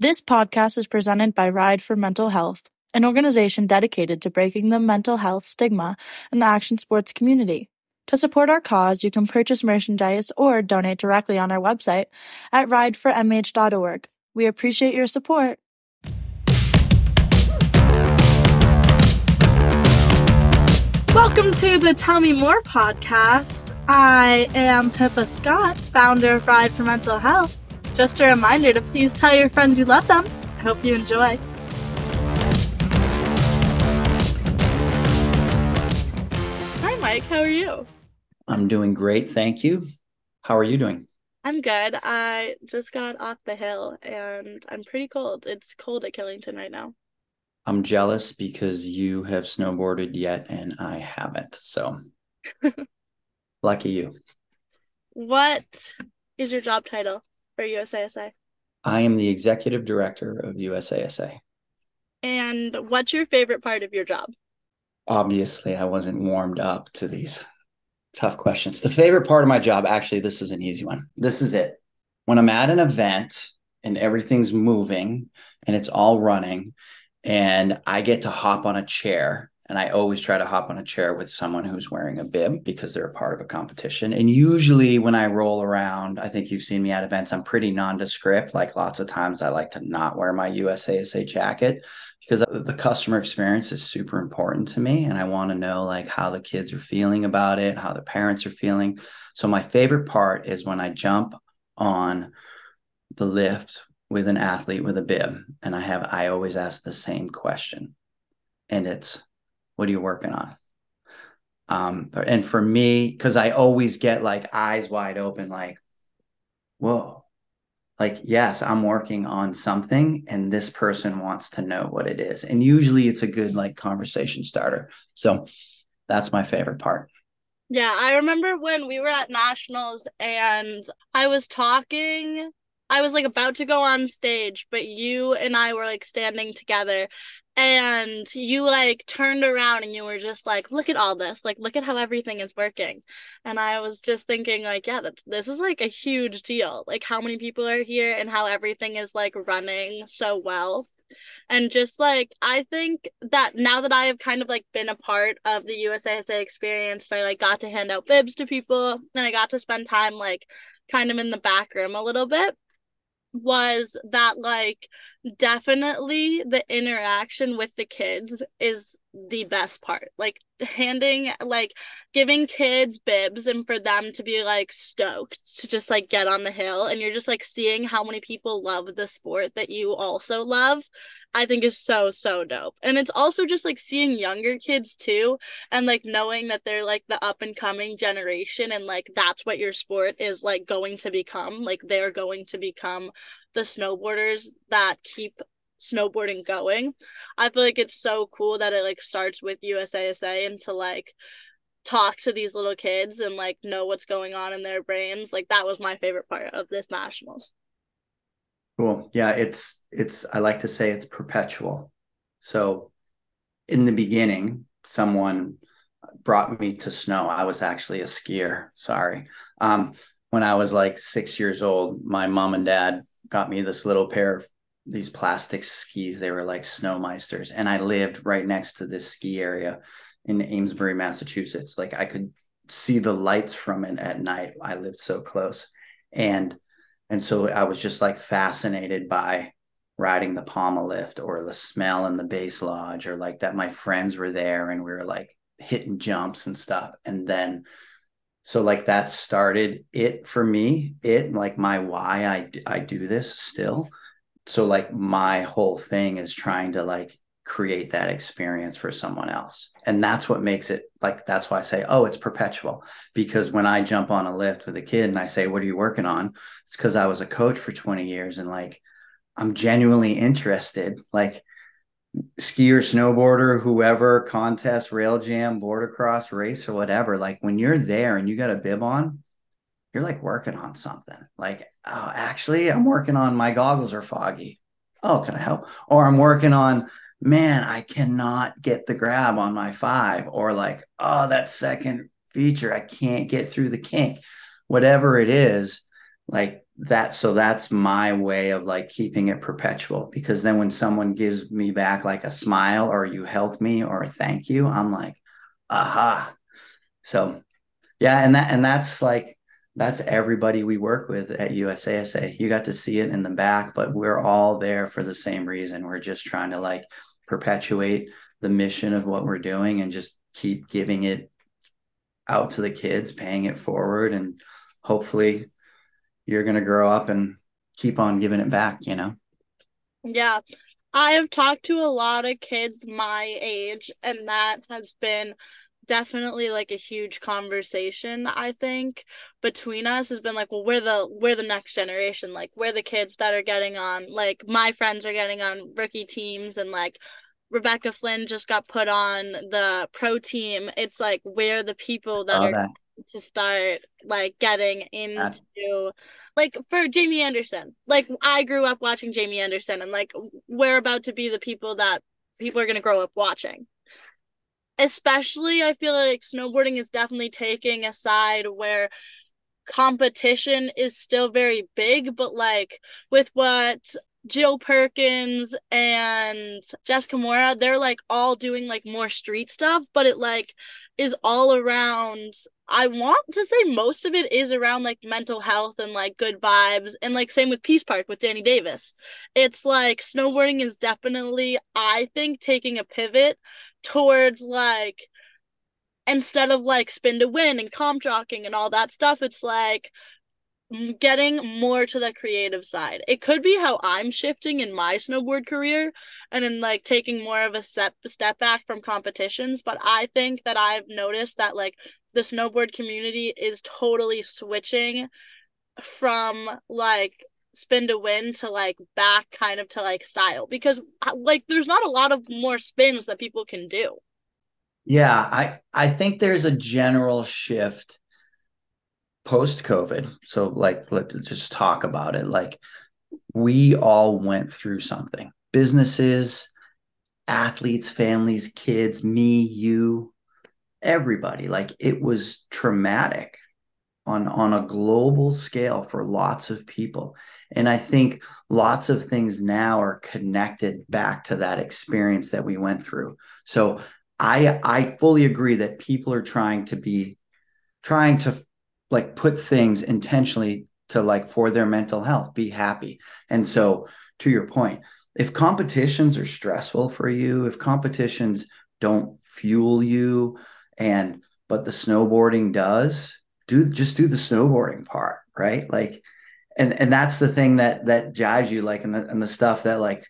This podcast is presented by Ride for Mental Health, an organization dedicated to breaking the mental health stigma in the action sports community. To support our cause, you can purchase merchandise or donate directly on our website at rideformh.org. We appreciate your support. Welcome to the Tell Me More podcast. I am Pippa Scott, founder of Ride for Mental Health. Just a reminder to please tell your friends you love them. I hope you enjoy. Hi, Mike. How are you? I'm doing great. Thank you. How are you doing? I'm good. I just got off the hill and I'm pretty cold. It's cold at Killington right now. I'm jealous because you have snowboarded yet and I haven't. So lucky you. What is your job title? For USASA? I am the executive director of USASA. And what's your favorite part of your job? Obviously, I wasn't warmed up to these tough questions. The favorite part of my job, actually, this is an easy one. This is it. When I'm at an event and everything's moving and it's all running, and I get to hop on a chair and I always try to hop on a chair with someone who's wearing a bib because they're a part of a competition. And usually when I roll around, I think you've seen me at events, I'm pretty nondescript. Like lots of times I like to not wear my USASA jacket because the customer experience is super important to me. And I want to know like how the kids are feeling about it, how the parents are feeling. So my favorite part is when I jump on the lift with an athlete with a bib and I have, I always ask the same question and it's, what are you working on? Um, and for me, because I always get like eyes wide open, like, whoa, like, yes, I'm working on something and this person wants to know what it is. And usually it's a good like conversation starter. So that's my favorite part. Yeah, I remember when we were at nationals and I was talking I was like about to go on stage, but you and I were like standing together and you like turned around and you were just like look at all this. Like look at how everything is working. And i was just thinking like yeah that this is like a huge deal. Like how many people are here and how everything is like running so well? And just like i think that now that i have kind of like been a part of the usasa experience and i like got to hand out bibs to people and i got to spend time like kind of in the back room a little bit was that like definitely the interaction with the kids is the best part. Like handing like giving kids bibs and for them to be like stoked to just like get on the hill and you're just like seeing how many people love the sport that you also love i think is so so dope and it's also just like seeing younger kids too and like knowing that they're like the up and coming generation and like that's what your sport is like going to become like they're going to become the snowboarders that keep snowboarding going. I feel like it's so cool that it like starts with USASA and to like talk to these little kids and like know what's going on in their brains. Like that was my favorite part of this nationals. Cool. Yeah, it's it's I like to say it's perpetual. So in the beginning, someone brought me to snow. I was actually a skier. Sorry. Um, when I was like six years old, my mom and dad got me this little pair of these plastic skis. They were like snowmeisters. And I lived right next to this ski area in Amesbury, Massachusetts. Like I could see the lights from it at night. I lived so close. And and so I was just like fascinated by riding the pommel lift or the smell in the base lodge or like that my friends were there and we were like hitting jumps and stuff. And then so like that started it for me, it like my why I I do this still so like my whole thing is trying to like create that experience for someone else. And that's what makes it like that's why i say oh it's perpetual. Because when i jump on a lift with a kid and i say what are you working on? It's because i was a coach for 20 years and like i'm genuinely interested. Like skier snowboarder whoever contest rail jam border cross race or whatever like when you're there and you got a bib on you're like working on something. Like, oh, actually, I'm working on my goggles are foggy. Oh, can I help? Or I'm working on, man, I cannot get the grab on my five. Or like, oh, that second feature, I can't get through the kink. Whatever it is, like that so that's my way of like keeping it perpetual because then when someone gives me back like a smile or you helped me or thank you i'm like aha so yeah and that and that's like that's everybody we work with at USASA. You got to see it in the back, but we're all there for the same reason. We're just trying to like perpetuate the mission of what we're doing and just keep giving it out to the kids, paying it forward and hopefully you're going to grow up and keep on giving it back, you know? Yeah. I have talked to a lot of kids my age, and that has been definitely like a huge conversation i think between us has been like well we're the we're the next generation like we're the kids that are getting on like my friends are getting on rookie teams and like rebecca flynn just got put on the pro team it's like we're the people that are that to start like getting into like for Jamie Anderson. Like I grew up watching Jamie Anderson and like we're about to be the people that people are going to grow up watching. Especially I feel like snowboarding is definitely taking a side where competition is still very big but like with what Jill Perkins and Jess Kimura, they're like all doing like more street stuff, but it like is all around I want to say most of it is around like mental health and like good vibes and like same with Peace Park with Danny Davis. It's like snowboarding is definitely I think taking a pivot towards like instead of like spin to win and comp jockeying and all that stuff it's like getting more to the creative side. It could be how I'm shifting in my snowboard career and in like taking more of a step step back from competitions, but I think that I've noticed that like the snowboard community is totally switching from like spin to win to like back kind of to like style because uh, like there's not a lot of more spins that people can do. Yeah, I I think there's a general shift post COVID. So, like, let's just talk about it. Like, we all went through something businesses, athletes, families, kids, me, you, everybody. Like, it was traumatic on on a global scale for lots of people and i think lots of things now are connected back to that experience that we went through so i i fully agree that people are trying to be trying to like put things intentionally to like for their mental health, be happy. And so to your point, if competitions are stressful for you, if competitions don't fuel you and but the snowboarding does, do just do the snowboarding part, right? Like and and that's the thing that that jives you like and the and the stuff that like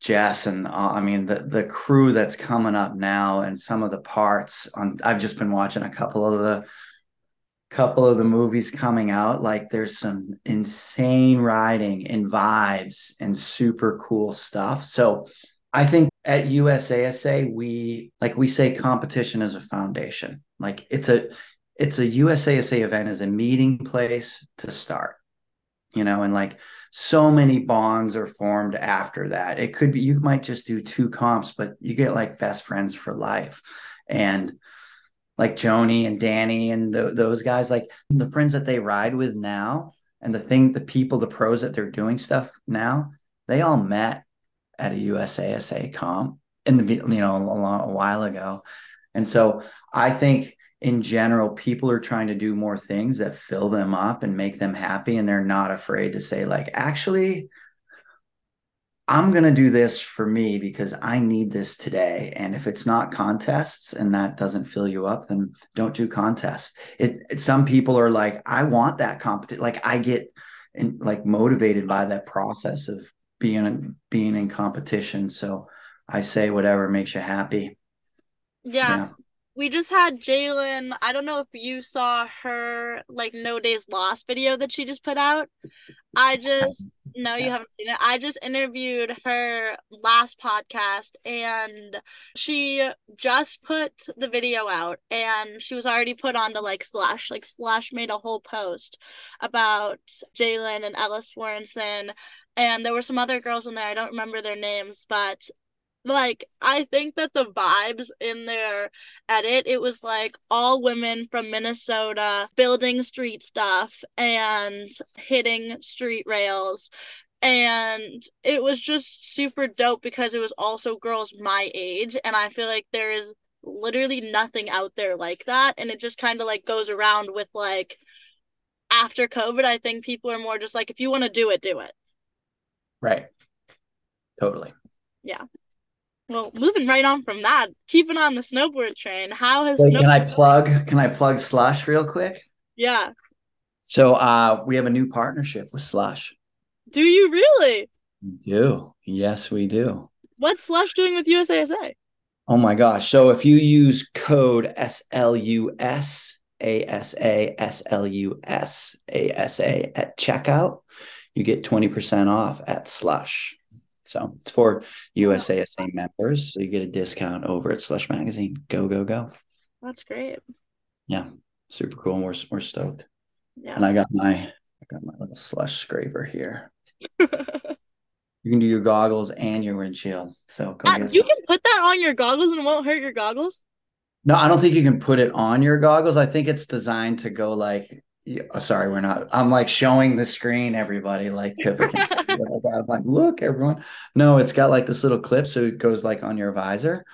Jess and uh, I mean the the crew that's coming up now and some of the parts on I've just been watching a couple of the couple of the movies coming out like there's some insane riding and vibes and super cool stuff. So i think at usasa we like we say competition is a foundation. Like it's a it's a usasa event as a meeting place to start you know and like so many bonds are formed after that. It could be you might just do two comps but you get like best friends for life. And like Joni and Danny and the, those guys, like the friends that they ride with now, and the thing, the people, the pros that they're doing stuff now, they all met at a USASA comp in the you know a, long, a while ago, and so I think in general people are trying to do more things that fill them up and make them happy, and they're not afraid to say like, actually, I'm going to do this for me because I need this today. And if it's not contests and that doesn't fill you up, then don't do contests. It, it some people are like, I want that competition. Like I get in, like motivated by that process of being being in competition. So I say whatever makes you happy. Yeah. yeah. We just had Jalen. I don't know if you saw her like no days lost video that she just put out. I just no, you haven't seen it. I just interviewed her last podcast and she just put the video out and she was already put onto like Slush. Like Slush made a whole post about Jalen and Ellis Warrenson and there were some other girls in there. I don't remember their names, but like I think that the vibes in their edit, it was like all women from Minnesota building street stuff and hitting street rails. And it was just super dope because it was also girls my age. And I feel like there is literally nothing out there like that. And it just kind of like goes around with like after COVID, I think people are more just like, if you want to do it, do it. Right. Totally. Yeah. Well, moving right on from that, keeping on the snowboard train. How has Wait, snowboard- can I plug? Can I plug Slush real quick? Yeah. So, uh, we have a new partnership with Slush. Do you really? We do. Yes, we do. What's Slush doing with USASA? Oh my gosh. So if you use code SLUS ASA at checkout, you get 20% off at Slush. So it's for USASA members. So you get a discount over at Slush Magazine. Go, go, go. That's great. Yeah. Super cool. We're, we're stoked. Yeah. And I got my I got my little slush scraper here. You can do your goggles and your windshield. So Uh, you some. can put that on your goggles and it won't hurt your goggles. No, I don't think you can put it on your goggles. I think it's designed to go like. Yeah, oh, sorry, we're not. I'm like showing the screen, everybody. Like Pippa can see it. I'm like, look, everyone. No, it's got like this little clip, so it goes like on your visor.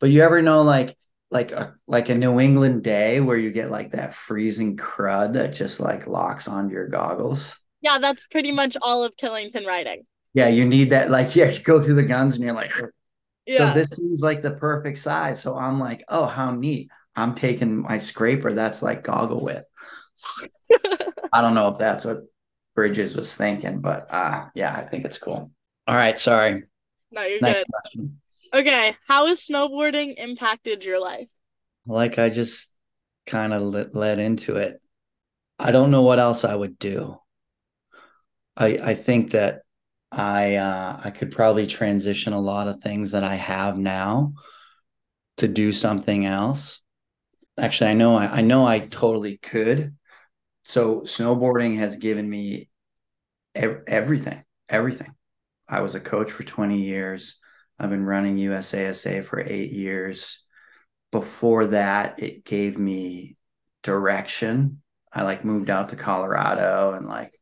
But you ever know like like a like a New England day where you get like that freezing crud that just like locks onto your goggles? Yeah, that's pretty much all of Killington riding. Yeah, you need that. Like, yeah, you go through the guns and you're like, yeah. so this is like the perfect size. So I'm like, oh, how neat. I'm taking my scraper that's like goggle width. I don't know if that's what Bridges was thinking, but uh yeah, I think it's cool. All right, sorry. no, you're Next good. question. Okay. How has snowboarding impacted your life? Like I just kind of let, led into it. I don't know what else I would do. I I think that I uh I could probably transition a lot of things that I have now to do something else. Actually, I know I, I know I totally could. So snowboarding has given me ev- everything, everything. I was a coach for 20 years. I've been running USASA for eight years. Before that, it gave me direction. I like moved out to Colorado and like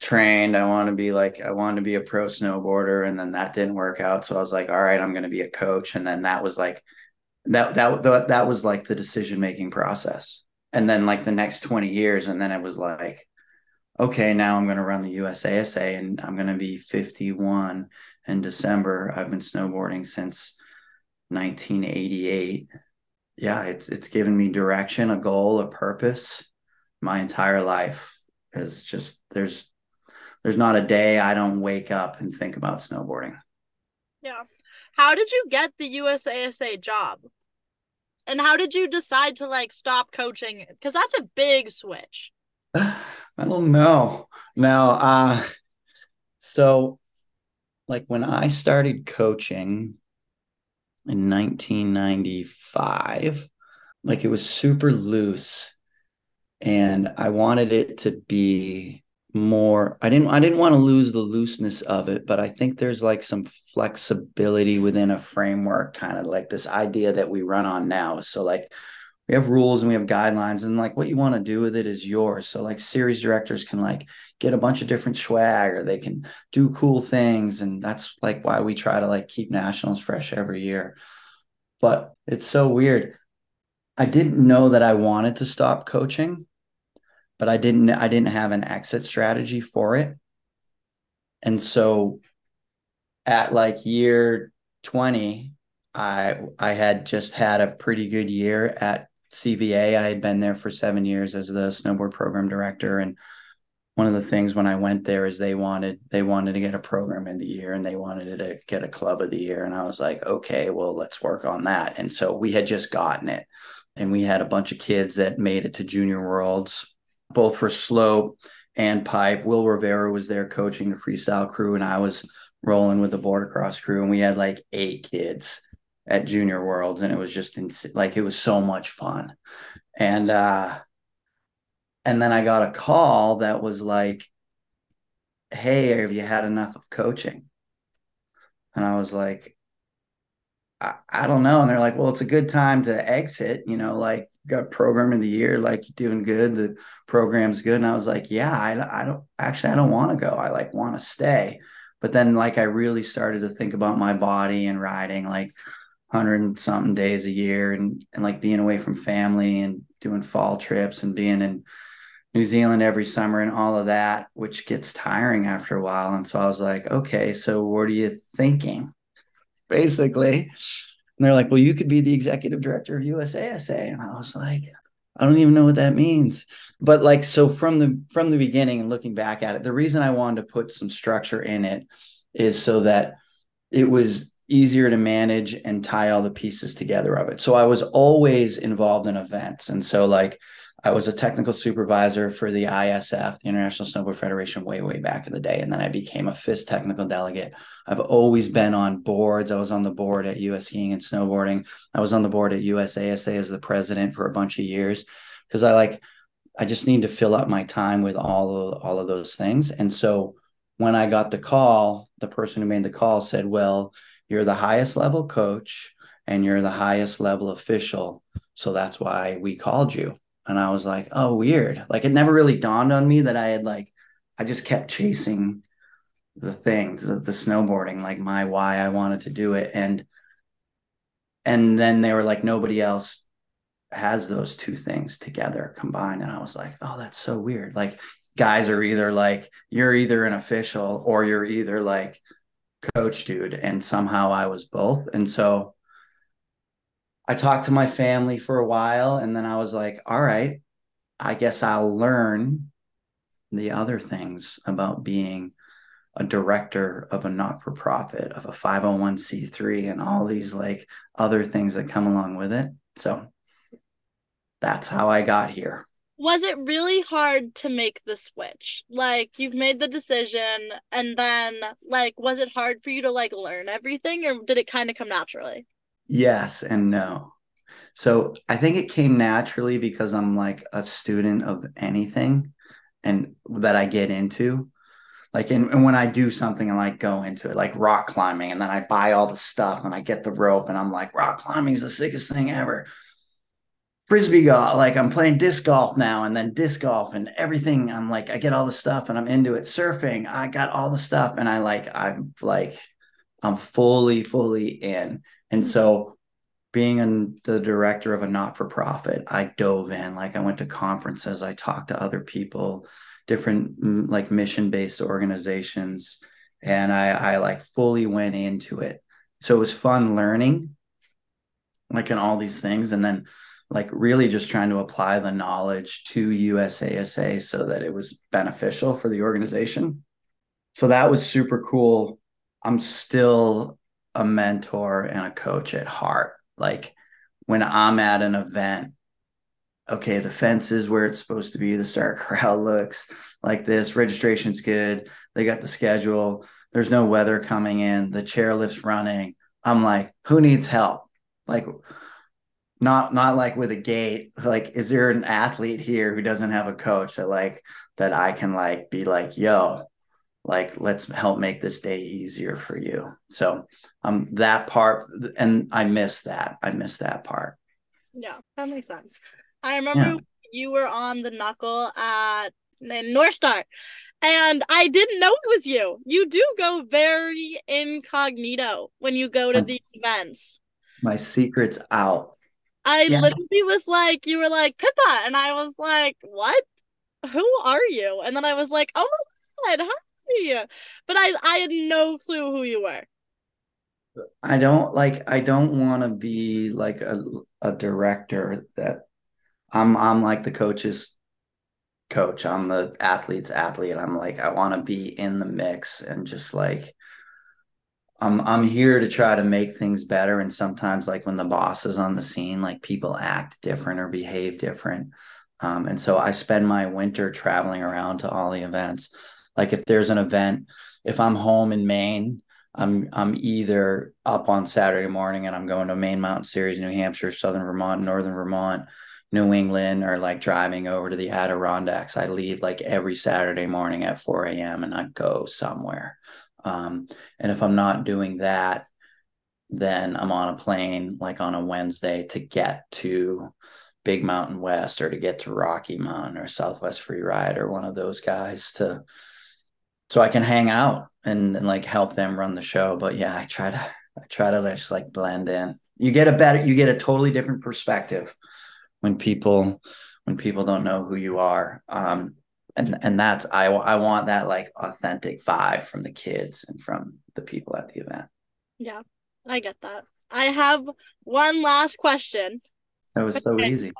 trained. I want to be like, I wanted to be a pro snowboarder. And then that didn't work out. So I was like, all right, I'm going to be a coach. And then that was like, that, that, that was like the decision making process. And then like the next 20 years. And then it was like, okay, now I'm going to run the USASA and I'm going to be 51 in December. I've been snowboarding since 1988. Yeah, it's it's given me direction, a goal, a purpose. My entire life is just there's there's not a day I don't wake up and think about snowboarding. Yeah. How did you get the USASA job? And how did you decide to like stop coaching? Because that's a big switch. I don't know. Now, uh, so like when I started coaching in 1995, like it was super loose and I wanted it to be more I didn't I didn't want to lose the looseness of it, but I think there's like some flexibility within a framework, kind of like this idea that we run on now. So like we have rules and we have guidelines and like what you want to do with it is yours. So like series directors can like get a bunch of different swag or they can do cool things and that's like why we try to like keep nationals fresh every year. But it's so weird. I didn't know that i wanted to stop coaching but i didn't i didn't have an exit strategy for it and so at like year 20 i i had just had a pretty good year at CVA. I had been there for seven years as the snowboard program director. And one of the things when I went there is they wanted they wanted to get a program in the year and they wanted to get a club of the year. And I was like, okay, well, let's work on that. And so we had just gotten it. And we had a bunch of kids that made it to junior worlds, both for slope and pipe. Will Rivera was there coaching the freestyle crew, and I was rolling with the border cross crew. And we had like eight kids at junior worlds and it was just ins- like it was so much fun and uh and then i got a call that was like hey have you had enough of coaching and i was like I, I don't know. And they're like, well, it's a good time to exit, you know, like got program of the year, like you're doing good. The program's good. And I was like, yeah, I, I don't actually, I don't want to go. I like want to stay. But then like, I really started to think about my body and riding like hundred something days a year and, and like being away from family and doing fall trips and being in New Zealand every summer and all of that, which gets tiring after a while. And so I was like, okay, so what are you thinking? Basically. And they're like, well, you could be the executive director of USASA. And I was like, I don't even know what that means. But like, so from the from the beginning and looking back at it, the reason I wanted to put some structure in it is so that it was easier to manage and tie all the pieces together of it. So I was always involved in events. And so like I was a technical supervisor for the ISF, the International Snowboard Federation, way, way back in the day. And then I became a FIS technical delegate. I've always been on boards. I was on the board at US Skiing and Snowboarding. I was on the board at USASA as the president for a bunch of years because I like, I just need to fill up my time with all of, all of those things. And so when I got the call, the person who made the call said, Well, you're the highest level coach and you're the highest level official. So that's why we called you and I was like, oh, weird. Like it never really dawned on me that I had like, I just kept chasing the things, the, the snowboarding, like my why I wanted to do it. And and then they were like, nobody else has those two things together combined. And I was like, oh, that's so weird. Like guys are either like, you're either an official or you're either like coach dude. And somehow I was both. And so I talked to my family for a while and then I was like, all right, I guess I'll learn the other things about being a director of a not for profit, of a 501c3, and all these like other things that come along with it. So that's how I got here. Was it really hard to make the switch? Like you've made the decision and then like was it hard for you to like learn everything or did it kind of come naturally? Yes and no. So I think it came naturally because I'm like a student of anything and that I get into. Like and, and when I do something and like go into it, like rock climbing, and then I buy all the stuff and I get the rope and I'm like, rock climbing is the sickest thing ever. Frisbee golf, like I'm playing disc golf now and then disc golf and everything. I'm like, I get all the stuff and I'm into it. Surfing, I got all the stuff and I like, I'm like, I'm fully, fully in. And so being in the director of a not-for-profit, I dove in. Like I went to conferences, I talked to other people, different mm, like mission-based organizations, and I, I like fully went into it. So it was fun learning, like in all these things, and then like really just trying to apply the knowledge to USASA so that it was beneficial for the organization. So that was super cool. I'm still a mentor and a coach at heart. Like when I'm at an event, okay, the fence is where it's supposed to be. The start crowd looks like this. Registration's good. They got the schedule. There's no weather coming in. The chairlift's running. I'm like, who needs help? Like, not not like with a gate. Like, is there an athlete here who doesn't have a coach that like that I can like be like, yo, like let's help make this day easier for you. So um that part and i miss that. I miss that part. Yeah that makes sense. I remember yeah. you were on the knuckle at north star and i didn't know it was you. You do go very incognito when you go to my, these events. my secret's out. I yeah. literally was like you were like pippa and i was like what? Who are you? And then i was like oh my god hi but I I had no clue who you were. I don't like I don't want to be like a a director that I'm I'm like the coach's coach. I'm the athlete's athlete. I'm like I want to be in the mix and just like I'm I'm here to try to make things better and sometimes like when the boss is on the scene like people act different or behave different. Um, and so I spend my winter traveling around to all the events like if there's an event, if I'm home in Maine, I'm I'm either up on Saturday morning and I'm going to Maine Mountain Series, New Hampshire, Southern Vermont, Northern Vermont, New England, or like driving over to the Adirondacks. I leave like every Saturday morning at 4 a.m. and I go somewhere. Um, and if I'm not doing that, then I'm on a plane like on a Wednesday to get to Big Mountain West or to get to Rocky Mountain or Southwest Free Ride or one of those guys to so I can hang out and, and like help them run the show. But yeah, I try to I try to just like blend in. You get a better you get a totally different perspective when people when people don't know who you are. Um and and that's I I want that like authentic vibe from the kids and from the people at the event. Yeah. I get that. I have one last question. That was so okay. easy.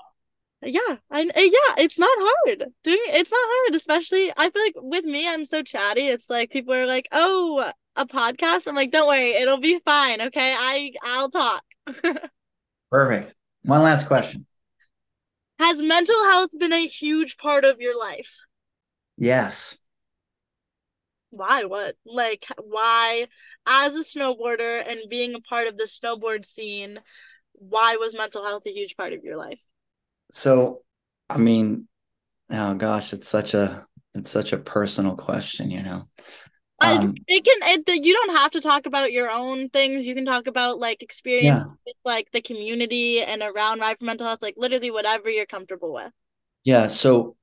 Yeah, I eh, yeah, it's not hard. Doing it's not hard, especially I feel like with me, I'm so chatty. It's like people are like, "Oh, a podcast." I'm like, "Don't worry, it'll be fine." Okay, I I'll talk. Perfect. One last question. Has mental health been a huge part of your life? Yes why what like why as a snowboarder and being a part of the snowboard scene why was mental health a huge part of your life so i mean oh gosh it's such a it's such a personal question you know um, it can it, you don't have to talk about your own things you can talk about like experience yeah. with like the community and around ride for mental health like literally whatever you're comfortable with yeah so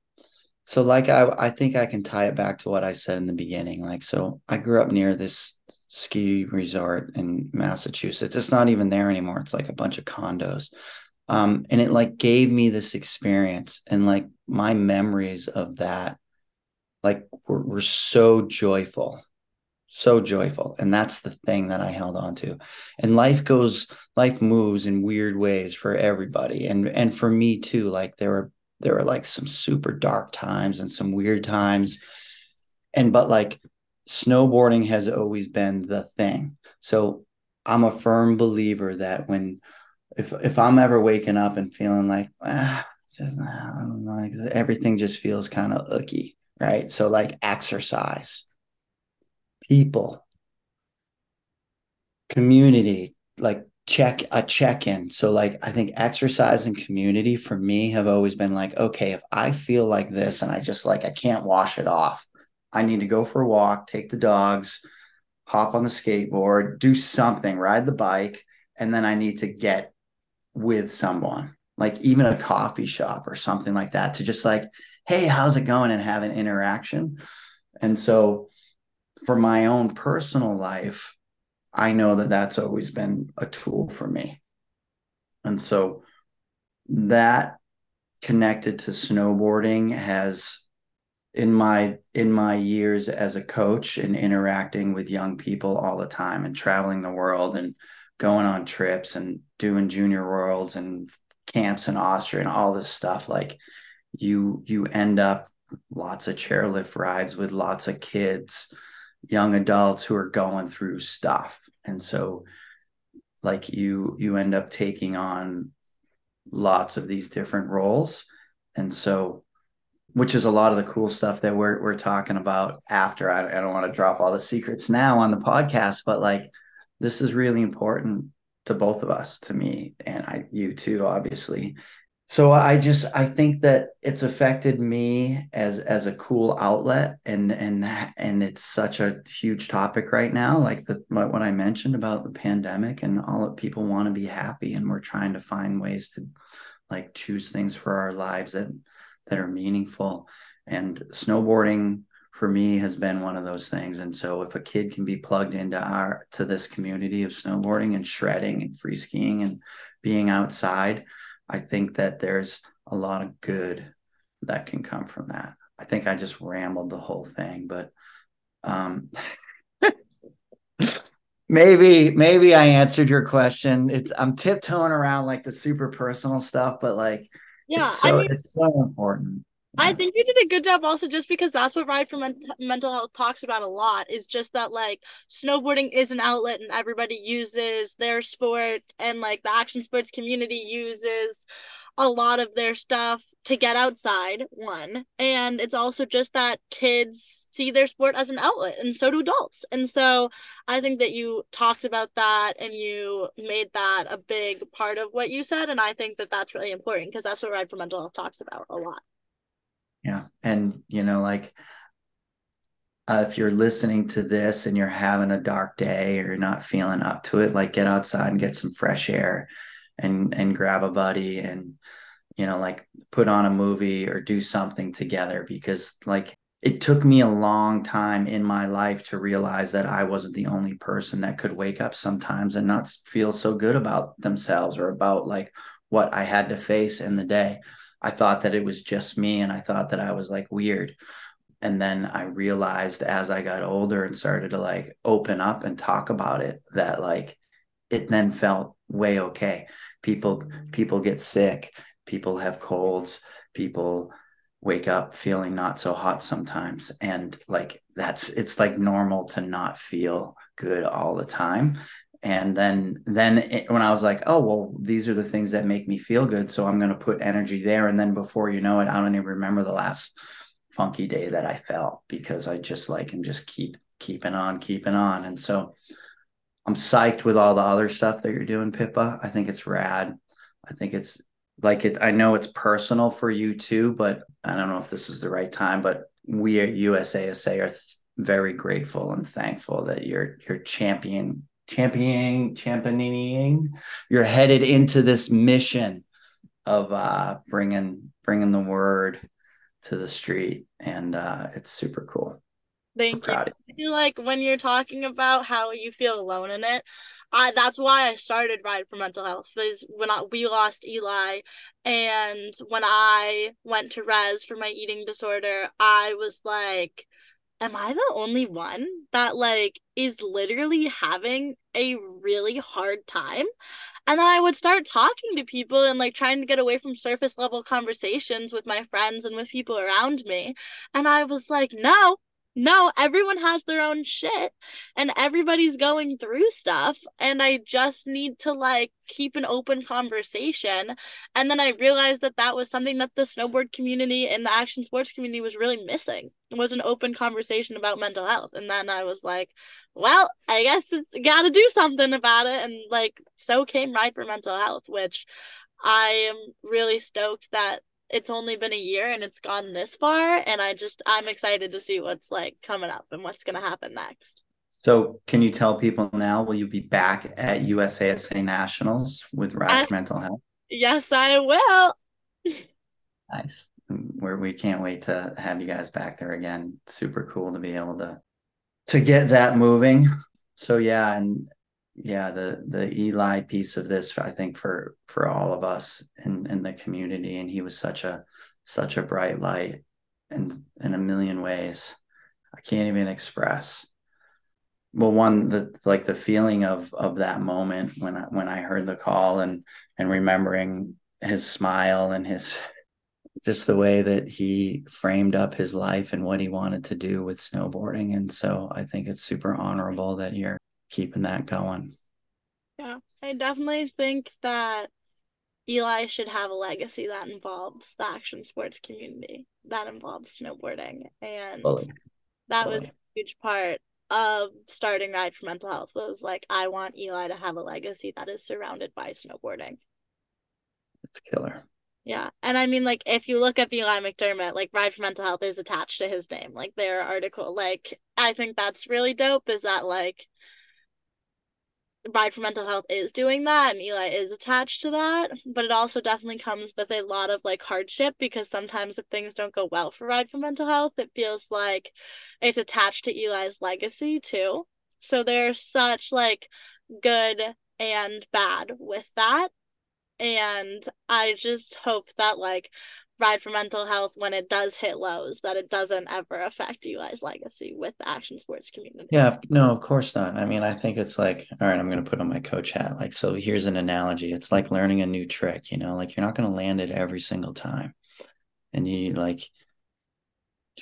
so like I I think I can tie it back to what I said in the beginning. Like so I grew up near this ski resort in Massachusetts. It's not even there anymore. It's like a bunch of condos. Um, and it like gave me this experience and like my memories of that like were, were so joyful so joyful. And that's the thing that i held on to. And life goes life moves in weird ways for everybody. And and for me too like there were there were like some super dark times and some weird times. And but like snowboarding has always been the thing. So i'm a firm believer that when if if i'm ever waking up and feeling like ah, just like everything just feels kind of icky right? So like exercise people community like check a check-in. So like i think exercise and community for me have always been like okay if i feel like this and i just like i can't wash it off i need to go for a walk take the dogs hop on the skateboard do something ride the bike and then i need to get with someone like even a coffee shop or something like that to just like hey how's it going and have an interaction and so for my own personal life I know that that's always been a tool for me. And so that connected to snowboarding has in my in my years as a coach and interacting with young people all the time and traveling the world and going on trips and doing junior worlds and camps in Austria and all this stuff like you you end up lots of chairlift rides with lots of kids young adults who are going through stuff. And so like you you end up taking on lots of these different roles. And so which is a lot of the cool stuff that we're we're talking about after. I, I don't want to drop all the secrets now on the podcast but like this is really important to both of us to me and I you too obviously. So i just i think that it's affected me as as a cool outlet and and and it's such a huge topic right now like the what i mentioned about the pandemic and all of people want to be happy and we're trying to find ways to like choose things for our lives that that are meaningful. And snowboarding for me has been one of those things and so if a kid can be plugged into our to this community of snowboarding and shredding and free skiing and being outside I think that there's a lot of good that can come from that. I think I just rambled the whole thing, but um maybe maybe I answered your question. It's I'm tiptoeing around like the super personal stuff, but like yeah, it's so I mean, it's so important. I think you did a good job also just because that's what Ride for Men- Mental Health talks about a lot is just that like snowboarding is an outlet and everybody uses their sport and like the action sports community uses a lot of their stuff to get outside one and it's also just that kids see their sport as an outlet and so do adults and so i think that you talked about that and you made that a big part of what you said and i think that that's really important because that's what ride for mental health talks about a lot yeah and you know like uh, if you're listening to this and you're having a dark day or you're not feeling up to it, like get outside and get some fresh air and and grab a buddy and you know like put on a movie or do something together because like it took me a long time in my life to realize that I wasn't the only person that could wake up sometimes and not feel so good about themselves or about like what I had to face in the day. I thought that it was just me and I thought that I was like weird. And then i realized as i got older and started to like open up and talk about it that like it then felt way okay. People people get sick people have colds people wake up feeling not so hot sometimes and like that's it's like normal to not feel good all the time and then then it, when i was like oh well these are the things that make me feel good so i'm going to put energy there and then before you know it i don't even remember the last funky day that I felt because I just like and just keep keeping on, keeping on. And so I'm psyched with all the other stuff that you're doing, Pippa. I think it's rad. I think it's like it, I know it's personal for you too, but I don't know if this is the right time, but we at USASA are very grateful and thankful that you're you're champion championing championing you're headed into this mission of uh bringing bringing the word to the street and uh, it's super cool. Thank you. I feel like when you're talking about how you feel alone in it, I that's why I started Ride for Mental Health because when I, we lost Eli and when I went to res for my eating disorder, I was like, am I the only one that like is literally having a really hard time? And then I would start talking to people and like trying to get away from surface level conversations with my friends and with people around me. And I was like, no, no, everyone has their own shit and everybody's going through stuff. And I just need to like keep an open conversation. And then I realized that that was something that the snowboard community and the action sports community was really missing it was an open conversation about mental health. And then I was like, well, I guess it's got to do something about it. And like, so came Ride for Mental Health, which I am really stoked that it's only been a year and it's gone this far and i just i'm excited to see what's like coming up and what's going to happen next. So can you tell people now will you be back at usasa nationals with Ride mental health? Yes i will. Nice. Where we can't wait to have you guys back there again. Super cool to be able to to get that moving. So yeah and yeah the the eli piece of this i think for for all of us in in the community and he was such a such a bright light in in a million ways. I can't even express. Well one the like the feeling of of that moment when i when i heard the call and and remembering his smile and his just the way that he framed up his life and what he wanted to do with snowboarding. And so i think it's super honorable that you're keeping that going. Yeah, I definitely think that Eli should have a legacy that involves the action sports community, that involves snowboarding. And Fully. that Fully. was a huge part of starting Ride for Mental Health was like, I want Eli to have a legacy that is surrounded by snowboarding. It's killer. Yeah. And I mean, like, if you look at Eli McDermott, like, Ride for Mental Health is attached to his name. Like, their article, like, I think that's really dope is that, like, Ride for Mental Health is doing that and Eli is attached to that, but it also definitely comes with a lot of like hardship because sometimes if things don't go well for Ride for Mental Health, it feels like it's attached to Eli's legacy too. So there's such like good and bad with that. And I just hope that like ride for mental health when it does hit lows that it doesn't ever affect Eli's legacy with the action sports community. Yeah, no, of course not. I mean, I think it's like, all right, I'm going to put on my coach hat. Like, so here's an analogy. It's like learning a new trick, you know, like you're not going to land it every single time. And you like,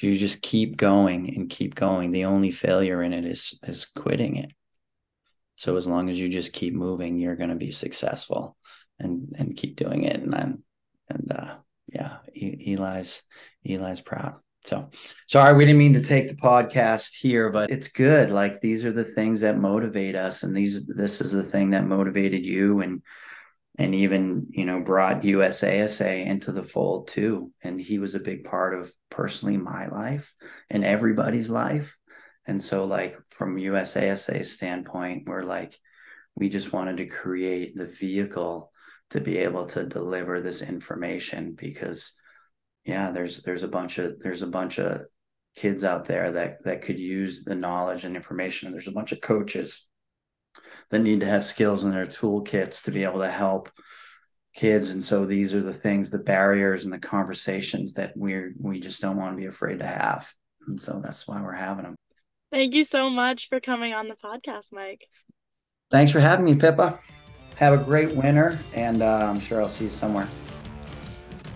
you just keep going and keep going. The only failure in it is is quitting it. So as long as you just keep moving, you're going to be successful and and keep doing it. And and uh yeah, Eli's Eli's proud. So sorry, we didn't mean to take the podcast here, but it's good. Like these are the things that motivate us, and these this is the thing that motivated you, and and even you know brought USASA into the fold too. And he was a big part of personally my life and everybody's life. And so, like from USASA standpoint, we're like, we just wanted to create the vehicle to be able to deliver this information because yeah there's there's a bunch of there's a bunch of kids out there that that could use the knowledge and information. And there's a bunch of coaches that need to have skills in their toolkits to be able to help kids. And so these are the things the barriers and the conversations that we're we just don't want to be afraid to have. And so that's why we're having them thank you so much for coming on the podcast mike. Thanks for having me pippa have a great winter and uh, i'm sure i'll see you somewhere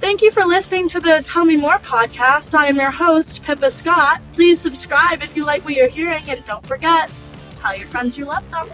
Thank you for listening to the Tell Me More podcast. I am your host, Pippa Scott. Please subscribe if you like what you're hearing, and don't forget, tell your friends you love them.